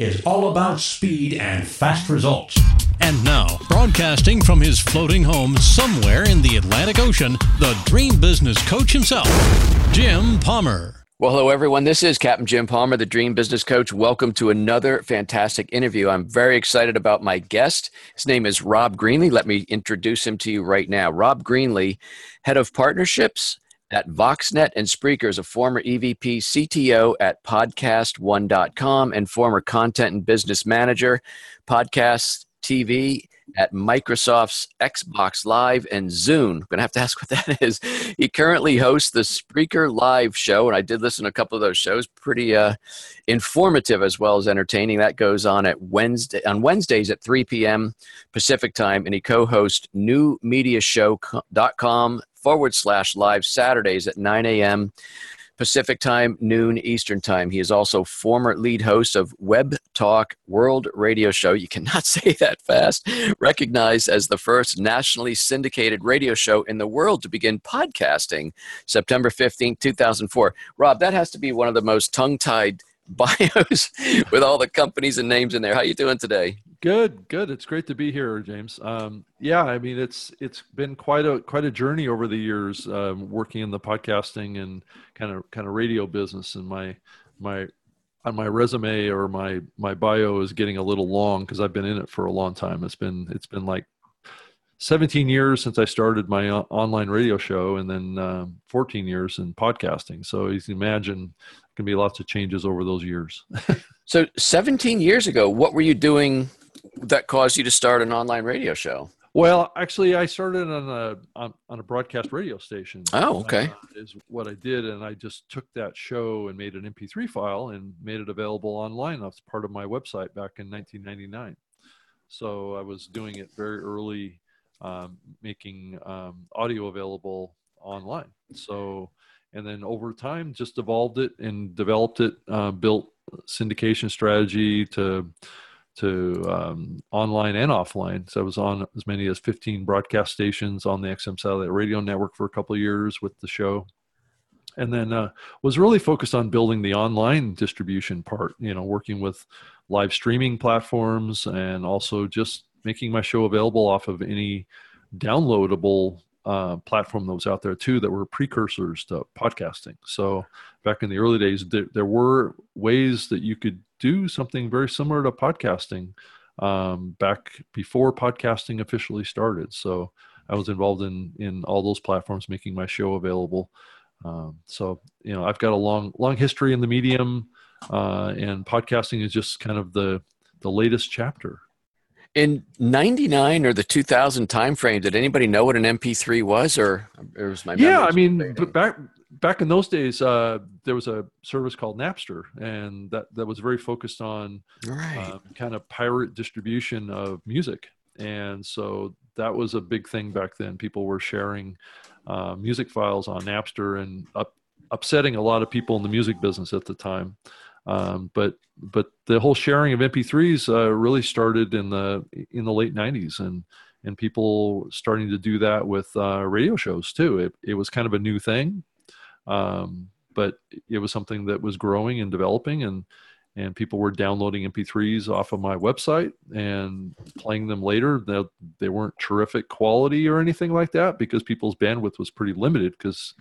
is all about speed and fast results. And now, broadcasting from his floating home somewhere in the Atlantic Ocean, the dream business coach himself, Jim Palmer. Well, hello, everyone. This is Captain Jim Palmer, the Dream Business Coach. Welcome to another fantastic interview. I'm very excited about my guest. His name is Rob Greenlee. Let me introduce him to you right now. Rob Greenlee, Head of Partnerships at Voxnest and Spreaker, is a former EVP CTO at PodcastOne.com and former Content and Business Manager. Podcast TV at Microsoft's Xbox Live and Zune. I'm going to have to ask what that is. He currently hosts the Spreaker Live show, and I did listen to a couple of those shows. Pretty uh, informative as well as entertaining. That goes on at Wednesday on Wednesdays at 3 p.m. Pacific time, and he co-hosts newmediashow.com forward slash live Saturdays at 9 a.m. Pacific Time, noon Eastern Time. He is also former lead host of Web Talk World Radio Show. You cannot say that fast. Recognized as the first nationally syndicated radio show in the world to begin podcasting, September 15, 2004. Rob, that has to be one of the most tongue-tied bios with all the companies and names in there. How you doing today? Good, good. It's great to be here, James. Um, yeah, I mean it's it's been quite a quite a journey over the years um, working in the podcasting and kind of kind of radio business. And my my on my resume or my my bio is getting a little long because I've been in it for a long time. It's been it's been like 17 years since I started my uh, online radio show, and then um, 14 years in podcasting. So you can imagine can be lots of changes over those years. so 17 years ago, what were you doing that caused you to start an online radio show? Well, actually, I started on a on, on a broadcast radio station. Oh, okay. Uh, is what I did, and I just took that show and made an MP3 file and made it available online. That's part of my website back in 1999. So I was doing it very early, um, making um, audio available online. So and then over time just evolved it and developed it uh, built syndication strategy to to um, online and offline so i was on as many as 15 broadcast stations on the xm satellite radio network for a couple of years with the show and then uh, was really focused on building the online distribution part you know working with live streaming platforms and also just making my show available off of any downloadable uh, platform that was out there too that were precursors to podcasting. So back in the early days, there, there were ways that you could do something very similar to podcasting um, back before podcasting officially started. So I was involved in in all those platforms, making my show available. Um, so you know, I've got a long long history in the medium, uh, and podcasting is just kind of the the latest chapter in 99 or the 2000 timeframe did anybody know what an mp3 was or, or was my yeah i mean but back back in those days uh, there was a service called napster and that, that was very focused on right. um, kind of pirate distribution of music and so that was a big thing back then people were sharing uh, music files on napster and up, upsetting a lot of people in the music business at the time um, but but the whole sharing of MP3s uh, really started in the in the late '90s, and and people starting to do that with uh, radio shows too. It it was kind of a new thing, um, but it was something that was growing and developing, and and people were downloading MP3s off of my website and playing them later. They, they weren't terrific quality or anything like that because people's bandwidth was pretty limited because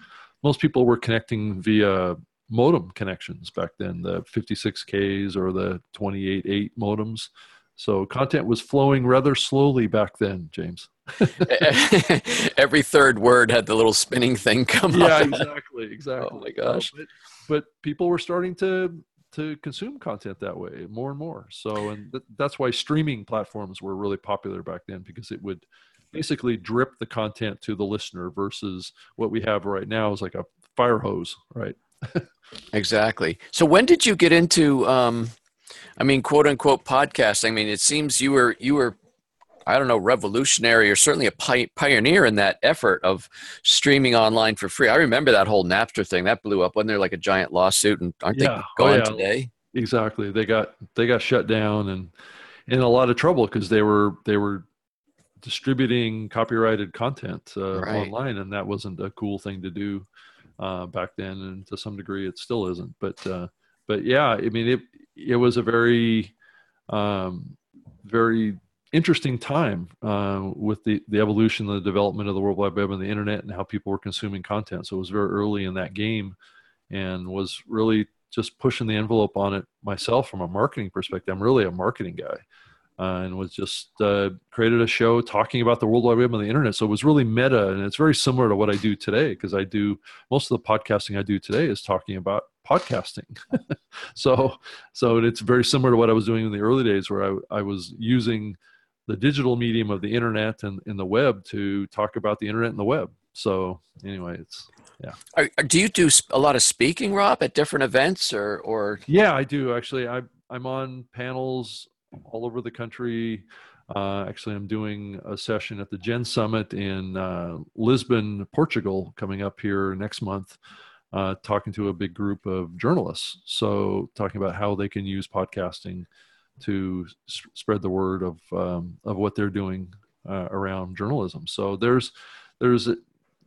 most people were connecting via modem connections back then, the 56Ks or the 28.8 modems. So content was flowing rather slowly back then, James. Every third word had the little spinning thing come yeah, up. Yeah, exactly, exactly. Oh my gosh! but, but, people were starting to to consume content that way more and more. So, and th- that's why streaming platforms were really popular back then because it would basically drip the content to the listener versus what we have right now is like a fire hose, right? exactly. So when did you get into, um, I mean, quote unquote podcasting? I mean, it seems you were you were I don't know, revolutionary or certainly a pi- pioneer in that effort of streaming online for free. I remember that whole Napster thing that blew up. Wasn't there like a giant lawsuit? And aren't Yeah. they Oh, yeah. today? exactly they got they got shut down and in a lot of trouble because they were they were distributing copyrighted content uh, Right. online and that wasn't a cool thing to do uh, back then and to some degree it still isn't but uh, but yeah i mean it it was a very um, very interesting time uh, with the the evolution the development of the world wide web and the internet and how people were consuming content so it was very early in that game and was really just pushing the envelope on it myself from a marketing perspective. I'm really a marketing guy. Uh, and was just uh, created a show talking about the World Wide Web and the internet. So it was really meta, and it's very similar to what I do today because I do most of the podcasting I do today is talking about podcasting. so, so it's very similar to what I was doing in the early days, where I, I was using the digital medium of the internet and, and the web to talk about the internet and the web. So, anyway, it's yeah. are- do you do a lot of speaking, Rob, at different events or, or Yeah, I do actually. I I'm on panels all over the country. Uh, actually, I'm doing a session at the Gen Summit in uh, Lisbon, Portugal, coming up here next month. Uh, talking to a big group of journalists, so talking about how they can use podcasting to spread the word of um, of what they're doing uh, around journalism. So there's there's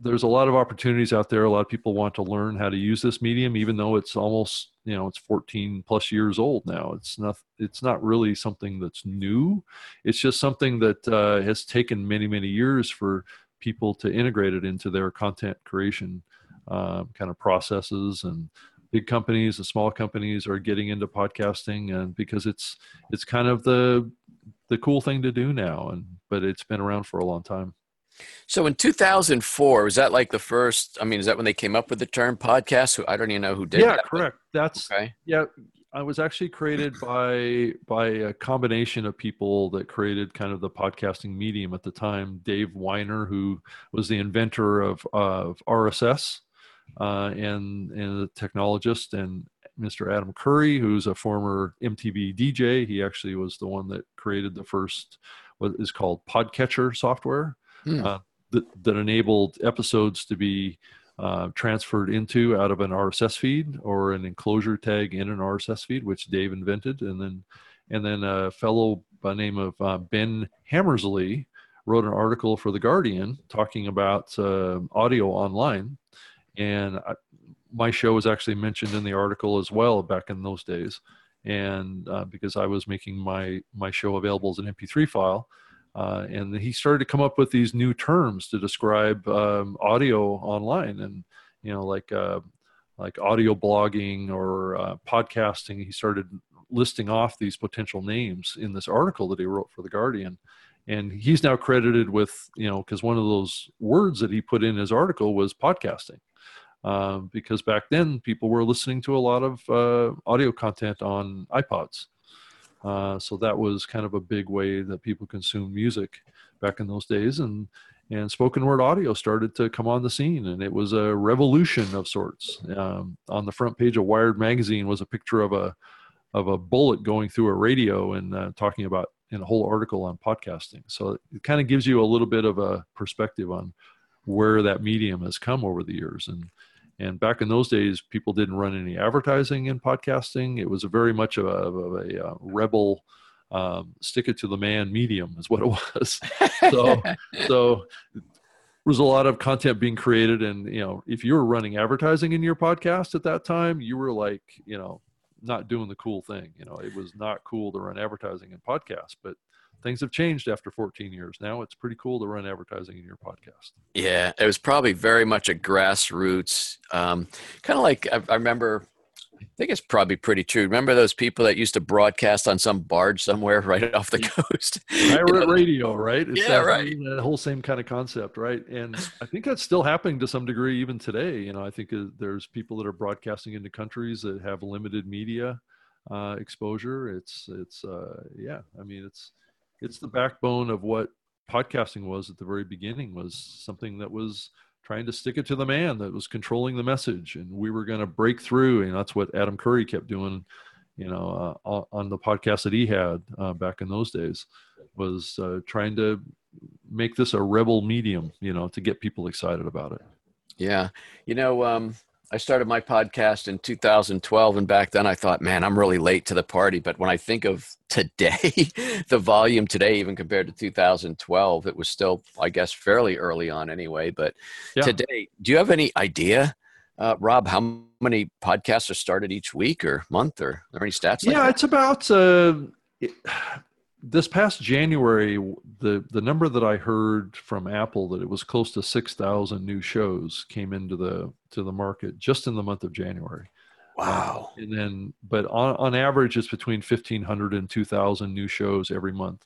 there's a lot of opportunities out there. A lot of people want to learn how to use this medium, even though it's almost you know it's 14 plus years old now. It's not it's not really something that's new. It's just something that uh, has taken many many years for people to integrate it into their content creation um, kind of processes and big companies and small companies are getting into podcasting and because it's it's kind of the the cool thing to do now and but it's been around for a long time so in 2004, was that like the first, I mean, is that when they came up with the term podcast? Who I don't even know who did yeah that. but- correct that's Okay. yeah i was actually created by by a combination of people that created kind of the podcasting medium at the time dave winer who was the inventor of of rss uh, and and a technologist and mr adam curry who's a former mtv dj he actually was the one that created the first what is called podcatcher software Hmm. uh, that, that enabled episodes to be uh, transferred into out of an RSS feed or an enclosure tag in an RSS feed, which Dave invented, and then and then a fellow by the name of uh, Ben Hammersley wrote an article for the Guardian talking about uh, audio online, and I, my show was actually mentioned in the article as well back in those days, and uh, because I was making my my show available as an MP3 file. Uh, and he started to come up with these new terms to describe um, audio online, and you know, like uh, like audio blogging or uh, podcasting. He started listing off these potential names in this article that he wrote for the Guardian, and he's now credited with you know because one of those words that he put in his article was podcasting. Um, because back then people were listening to a lot of uh, audio content on iPods. Uh, so that was kind of a big way that people consume music back in those days, and and spoken word audio started to come on the scene, and it was a revolution of sorts. Um, on the front page of Wired magazine was a picture of a of a bullet going through a radio and uh, talking about in a whole article on podcasting. So it kind of gives you a little bit of a perspective on where that medium has come over the years and and back in those days, people didn't run any advertising in podcasting. It was a very much of a, of a uh, rebel, um, stick it to the man medium, is what it was. so, so there was a lot of content being created, and you know, if you were running advertising in your podcast at that time, you were like, you know, not doing the cool thing. You know, it was not cool to run advertising in podcasts, but things have changed after 14 years. Now it's pretty cool to run advertising in your podcast. Yeah, it was probably very much a grassroots, um, kind of like I, I remember. I think it's probably pretty true. Remember those people that used to broadcast on some barge somewhere right off the coast? Pirate radio, right? It's Yeah, that, right. That whole same kind of concept, right? And I think that's still happening to some degree even today. You know, I think uh, there's people that are broadcasting into countries that have limited media uh, exposure. It's it's uh, yeah. I mean, it's it's the backbone of what podcasting was at the very beginning. Was something that was trying to stick it to the man that was controlling the message and we were going to break through and that's what adam curry kept doing you know, uh, on the podcast that he had uh, back in those days, was uh, trying to make this a rebel medium, you know, to get people excited about it. Yeah, you know, um, I started my podcast in 2012, and back then I thought, man, I'm really late to the party. But when I think of today, the volume today, even compared to 2012, it was still, I guess, fairly early on anyway. But yeah. today, do you have any idea, uh, Rob, how many podcasts are started each week or month, or are there any stats? Yeah, like it's about. Uh, it, this past January, the the number that I heard from Apple that it was close to six thousand new shows came into the to the market just in the month of January. Wow! And then, but on on average, it's between fifteen hundred and two thousand new shows every month.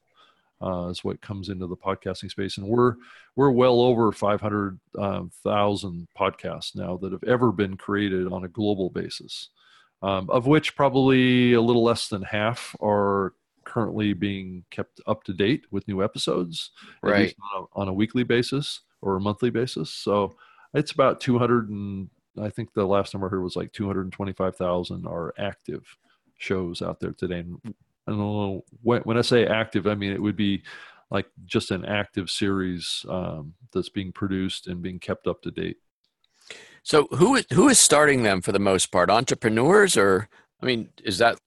Uh, is what comes into the podcasting space, and we're we're well over five hundred um, podcasts now that have ever been created on a global basis. Um, of which probably a little less than half are currently being kept up to date with new episodes, right? On a, on a, weekly basis or a monthly basis. So it's about 200 and I think the last number I heard was like 225,000 are active shows out there today. And I don't know when, when I say active, I mean it would be like just an active series um, that's being produced and being kept up to date. So who who is starting them for the most part? Entrepreneurs, or I mean, is that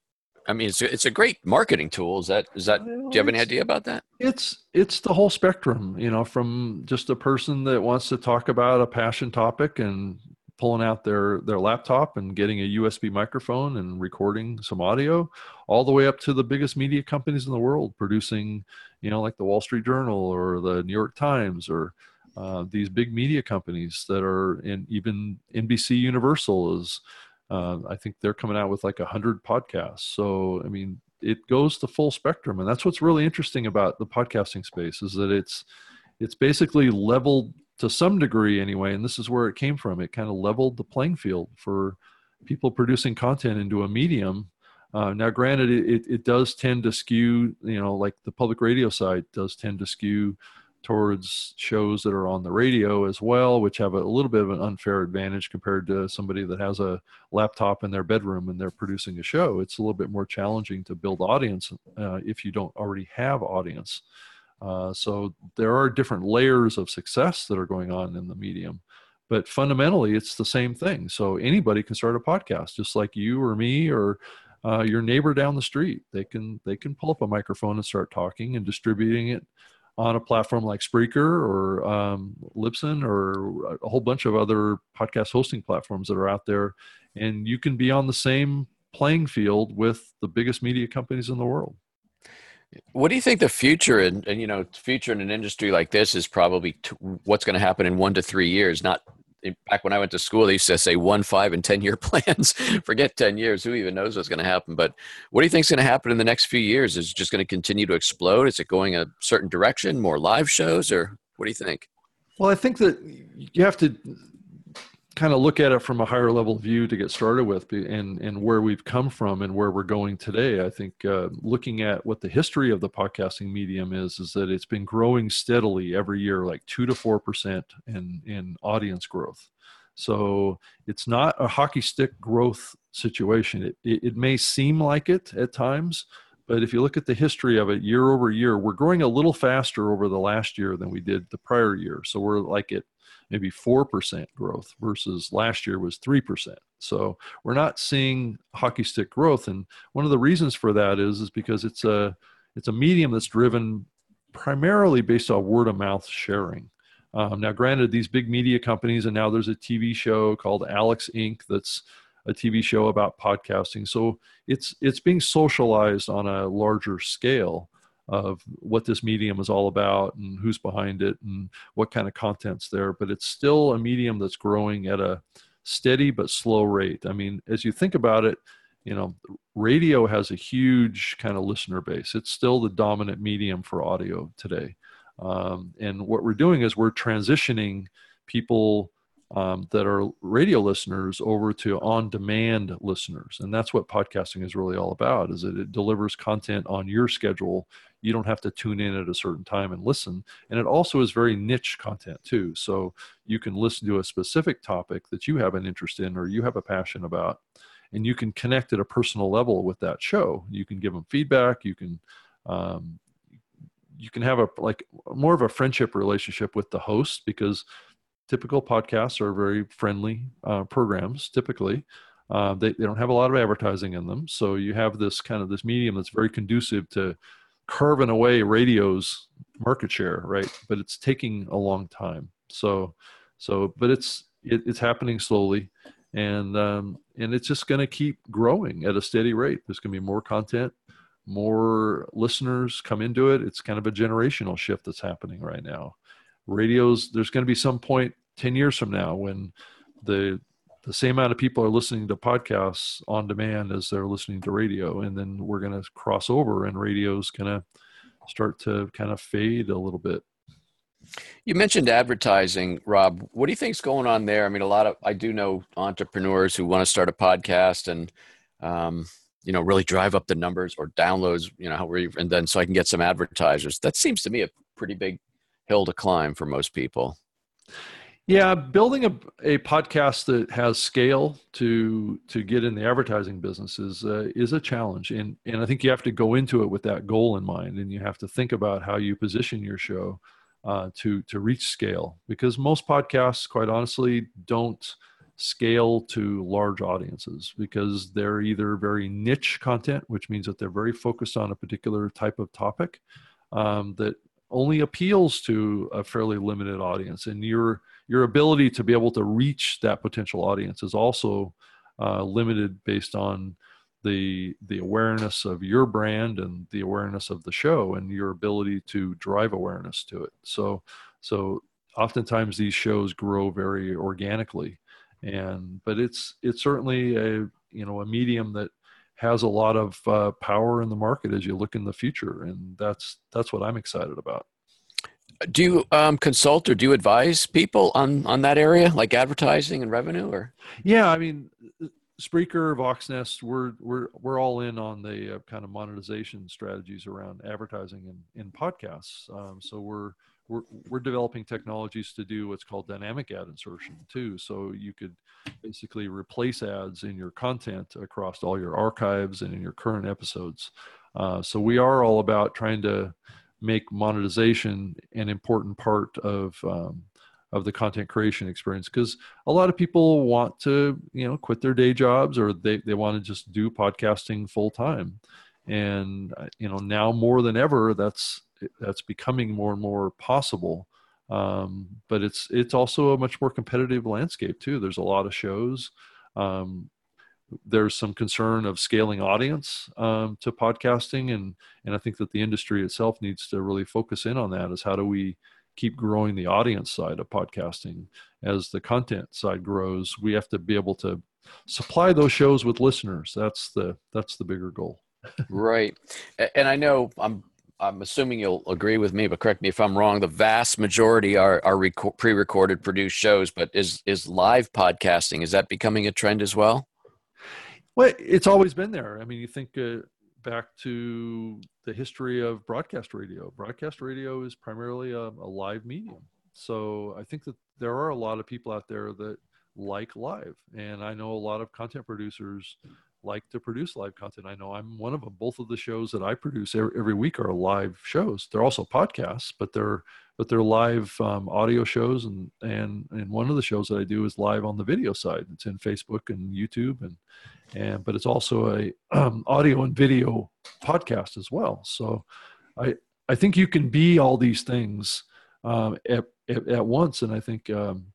I mean, it's a, it's a great marketing tool. Is that is that? do you have any idea about that? It's it's the whole spectrum, you know, from just a person that wants to talk about a passion topic and pulling out their their laptop and getting a USB microphone and recording some audio, all the way up to the biggest media companies in the world producing, you know, like the Wall Street Journal or the New York Times or uh, these big media companies that are in even NBC Universal is uh, I think they're coming out with like a hundred podcasts. So I mean, it goes the full spectrum, and that's what's really interesting about the podcasting space is that it's it's basically leveled to some degree anyway, and this is where it came from. It kind of leveled the playing field for people producing content into a medium. Uh, now, granted, it, it does tend to skew, you know, like the public radio side does tend to skew towards shows that are on the radio as well, which have a little bit of an unfair advantage compared to somebody that has a laptop in their bedroom and they're producing a show. It's a little bit more challenging to build audience uh, if you don't already have audience. Uh, so there are different layers of success that are going on in the medium, but fundamentally it's the same thing. So anybody can start a podcast, just like you or me or uh, your neighbor down the street. They can they can pull up a microphone and start talking and distributing it on a platform like Spreaker or um, Libsyn or a whole bunch of other podcast hosting platforms that are out there. And you can be on the same playing field with the biggest media companies in the world. What do you think the future and, and you know future in an industry like this is probably t- what's going to happen in one to three years, not back when I went to school, they used to say one, five, and 10 year plans. Forget 10 years. Who even knows what's going to happen? But what do you think is going to happen in the next few years? Is it just going to continue to explode? Is it going a certain direction, more live shows, or what do you think? Well, I think that you have to kind of look at it from a higher level view to get started with and, and where we've come from and where we're going today. I think uh, looking at what the history of the podcasting medium is, is that it's been growing steadily every year, like two to 4% in, in audience growth. So it's not a hockey stick growth situation. It, it, it may seem like it at times, but if you look at the history of it year over year, we're growing a little faster over the last year than we did the prior year. So we're like at maybe 4% growth versus last year was 3%. So we're not seeing hockey stick growth. And one of the reasons for that is, is because it's a, it's a medium that's driven primarily based on word of mouth sharing. Um, now, granted, these big media companies, and now there's a TV show called Alex Inc. that's a TV show about podcasting. So it's it's being socialized on a larger scale of what this medium is all about and who's behind it and what kind of content's there. But it's still a medium that's growing at a steady but slow rate. I mean, as you think about it, you know, radio has a huge kind of listener base. It's still the dominant medium for audio today. Um, and what we're doing is we're transitioning people um, that are radio listeners over to on-demand listeners and that's what podcasting is really all about is that it delivers content on your schedule you don't have to tune in at a certain time and listen and it also is very niche content too so you can listen to a specific topic that you have an interest in or you have a passion about and you can connect at a personal level with that show. You can give them feedback. You can um, you can have a like more of a friendship relationship with the host because typical podcasts are very friendly uh, programs typically uh, they, they don't have a lot of advertising in them so you have this kind of this medium that's very conducive to carving away radio's market share right? But it's taking a long time. So so but it's it, it's happening slowly. And um, and it's just going to keep growing at a steady rate. There's going to be more content more listeners come into it. It's kind of a generational shift that's happening right now. Radios there's going to be some point 10 years from now when the the same amount of people are listening to podcasts on demand as they're listening to radio and then we're going to cross over and radio's going to start to kind of fade a little bit. You mentioned advertising rob. What do you think's going on there? I mean a lot of i do know entrepreneurs who want to start a podcast and um, you know really drive up the numbers or downloads you know and then so i can get some advertisers. That seems to me a pretty big hill to climb for most people yeah building a, a podcast that has scale to to get in the advertising business is uh, is a challenge and and i think you have to go into it with that goal in mind and you have to think about how you position your show uh, to to reach scale because most podcasts quite honestly don't scale to large audiences because they're either very niche content, which means that they're very focused on a particular type of topic um, that only appeals to a fairly limited audience. And your your ability to be able to reach that potential audience is also uh, limited based on the the awareness of your brand and the awareness of the show and your ability to drive awareness to it. So so oftentimes these shows grow very organically and but it's it's certainly a you know a medium that has a lot of uh, power in the market as you look in the future and that's that's what i'm excited about do you um, consult or do you advise people on on that area like advertising and revenue or yeah i mean Spreaker, Voxnest, we're we're we're all in on the uh, kind of monetization strategies around advertising and in podcasts. Um, so we're we're, we're developing technologies to do what's called dynamic ad insertion too. So you could basically replace ads in your content across all your archives and in your current episodes. Uh, so we are all about trying to make monetization an important part of um, of the content creation experience because a lot of people want to you know quit their day jobs or they, they want to just do podcasting full time and uh, you know now more than ever that's that's becoming more and more possible. Um, but it's it's also a much more competitive landscape too. There's a lot of shows. Um, there's some concern of scaling audience um, to podcasting, and and I think that the industry itself needs to really focus in on that. Is how do we keep growing the audience side of podcasting as the content side grows? We have to be able to supply those shows with listeners. That's the that's the bigger goal. right, and I know I'm I'm assuming you'll agree with me, but correct me if I'm wrong. The vast majority are are reco- pre-recorded, produced shows. But is is live podcasting is that becoming a trend as well? Well, it's always been there. I mean, you think uh, back to the history of broadcast radio. Broadcast radio is primarily a, a live medium. So I think that there are a lot of people out there that like live, and I know a lot of content producers like to produce live content. I know I'm one of them. Both of the shows that I produce every week are live shows. They're also podcasts, but they're but they're live um, audio shows, and and and one of the shows that I do is live on the video side. It's in Facebook and YouTube, and and but it's also a um, audio and video podcast as well. So I I think you can be all these things um, at, at, at once, and I think um,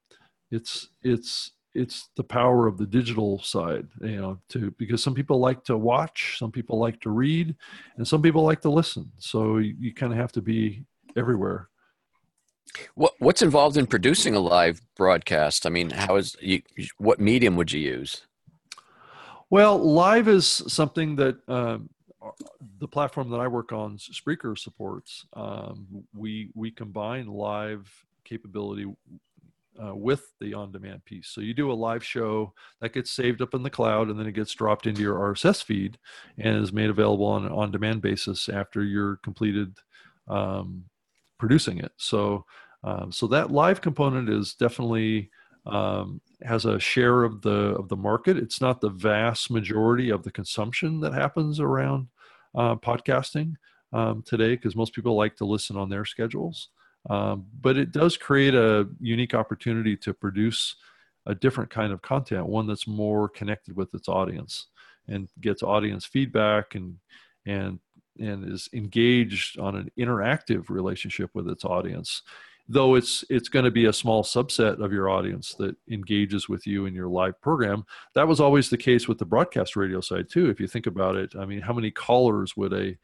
it's it's it's the power of the digital side you know to because some people like to watch some people like to read and some people like to listen. So you, you kind of have to be everywhere. What what's involved in producing a live broadcast? I mean how is you what medium would you use? Well live is something that um, the platform that i work on spreaker supports. Um, we we combine live capability uh, with the on-demand piece. So you do a live show that gets saved up in the cloud, and then it gets dropped into your RSS feed and is made available on an on-demand basis after you're completed um, producing it. So, um, so that live component is definitely um, has a share of the of the market. It's not the vast majority of the consumption that happens around uh, podcasting um, today because most people like to listen on their schedules. Um, but it does create a unique opportunity to produce a different kind of content, one that's more connected with its audience and gets audience feedback and and and is engaged on an interactive relationship with its audience. Though it's it's going to be a small subset of your audience that engages with you in your live program that was always the case with the broadcast radio side too if you think about it. I mean how many callers would a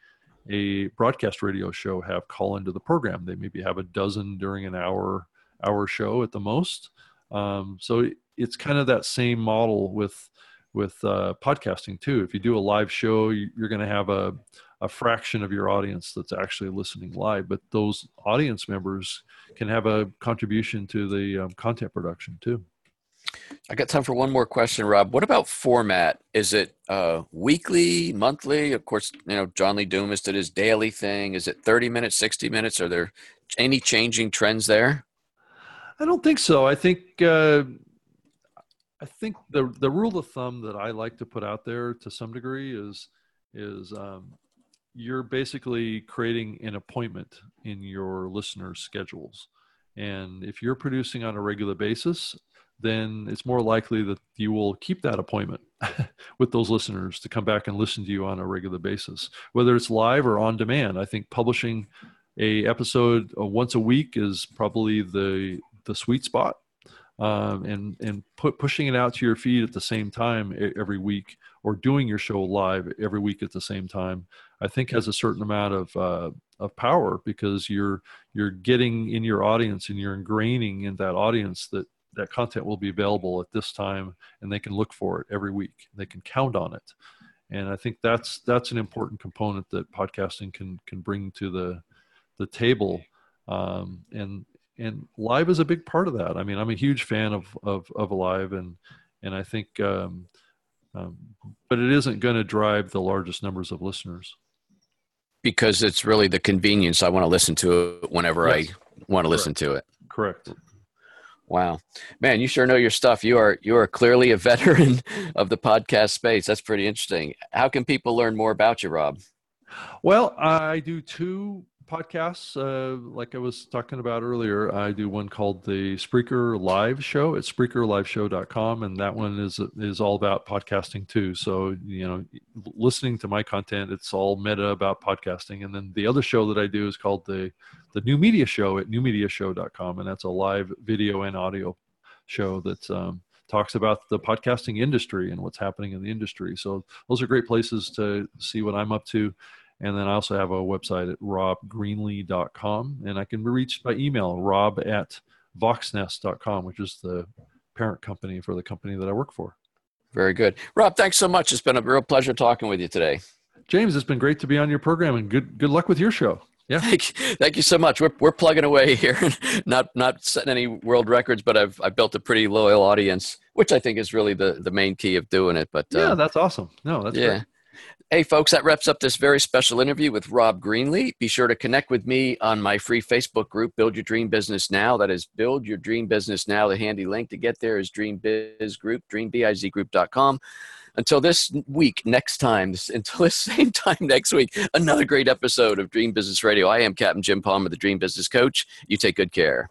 a broadcast radio show have call into the program. They maybe have a dozen during an hour hour show at the most. Um, so it's kind of that same model with with uh, podcasting too. If you do a live show you're going to have a a fraction of your audience that's actually listening live, but those audience members can have a contribution to the um, content production too. I got time for one more question, Rob. What about format? Is it uh, weekly, monthly? Of course, you know John Lee Dumas did his daily thing. Is it thirty minutes, sixty minutes? Are there any changing trends there? I don't think so. I think uh, I think the the rule of thumb that I like to put out there to some degree is is um, you're basically creating an appointment in your listeners' schedules. And if you're producing on a regular basis, then it's more likely that you will keep that appointment with those listeners to come back and listen to you on a regular basis, whether it's live or on demand. I think publishing a episode uh, once a week is probably the the sweet spot, um, and and put pushing it out to your feed at the same time every week, or doing your show live every week at the same time I think has a certain amount of uh, of power because you're you're getting in your audience and you're ingraining in that audience that that content will be available at this time and they can look for it every week. They can count on it. And I think that's that's an important component that podcasting can can bring to the the table. Um, and and live is a big part of that. I mean, I'm a huge fan of of of live and and I think um, um, but it isn't going to drive the largest numbers of listeners because it's really the convenience. I want to listen to it whenever yes. I want to listen to it. Correct. Wow, man, you sure know your stuff. You are you are clearly a veteran of the podcast space. That's pretty interesting. How can people learn more about you, Rob? Well, I do two podcasts, uh, like I was talking about earlier, I do one called the Spreaker Live Show at SpreakerLiveShow.com, and that one is is all about podcasting too. So you know, listening to my content, it's all meta about podcasting. And then the other show that I do is called the the New Media Show at NewMediaShow.com, and that's a live video and audio show that um, talks about the podcasting industry and what's happening in the industry. So those are great places to see what I'm up to. And then I also have a website at robgreenlee.com. And I can be reached by email, rob at voxnest.com, which is the parent company for the company that I work for. Very good. Rob, thanks so much. It's been a real pleasure talking with you today. James, it's been great to be on your program and good good luck with your show. Yeah. Thank, you, thank you so much. We're, we're plugging away here, not not setting any world records, but I've I've built a pretty loyal audience, which I think is really the the main key of doing it. But yeah, uh, that's awesome. No, that's yeah. Great. Hey, folks, that wraps up this very special interview with Rob Greenlee. Be sure to connect with me on my free Facebook group, Build Your Dream Business Now. That is Build Your Dream Business Now. The handy link to get there is Dream Biz Group, dreambizgroup.com. Until this week, next time, until this same time next week, another great episode of Dream Business Radio. I am Captain Jim Palmer, the Dream Business Coach. You take good care.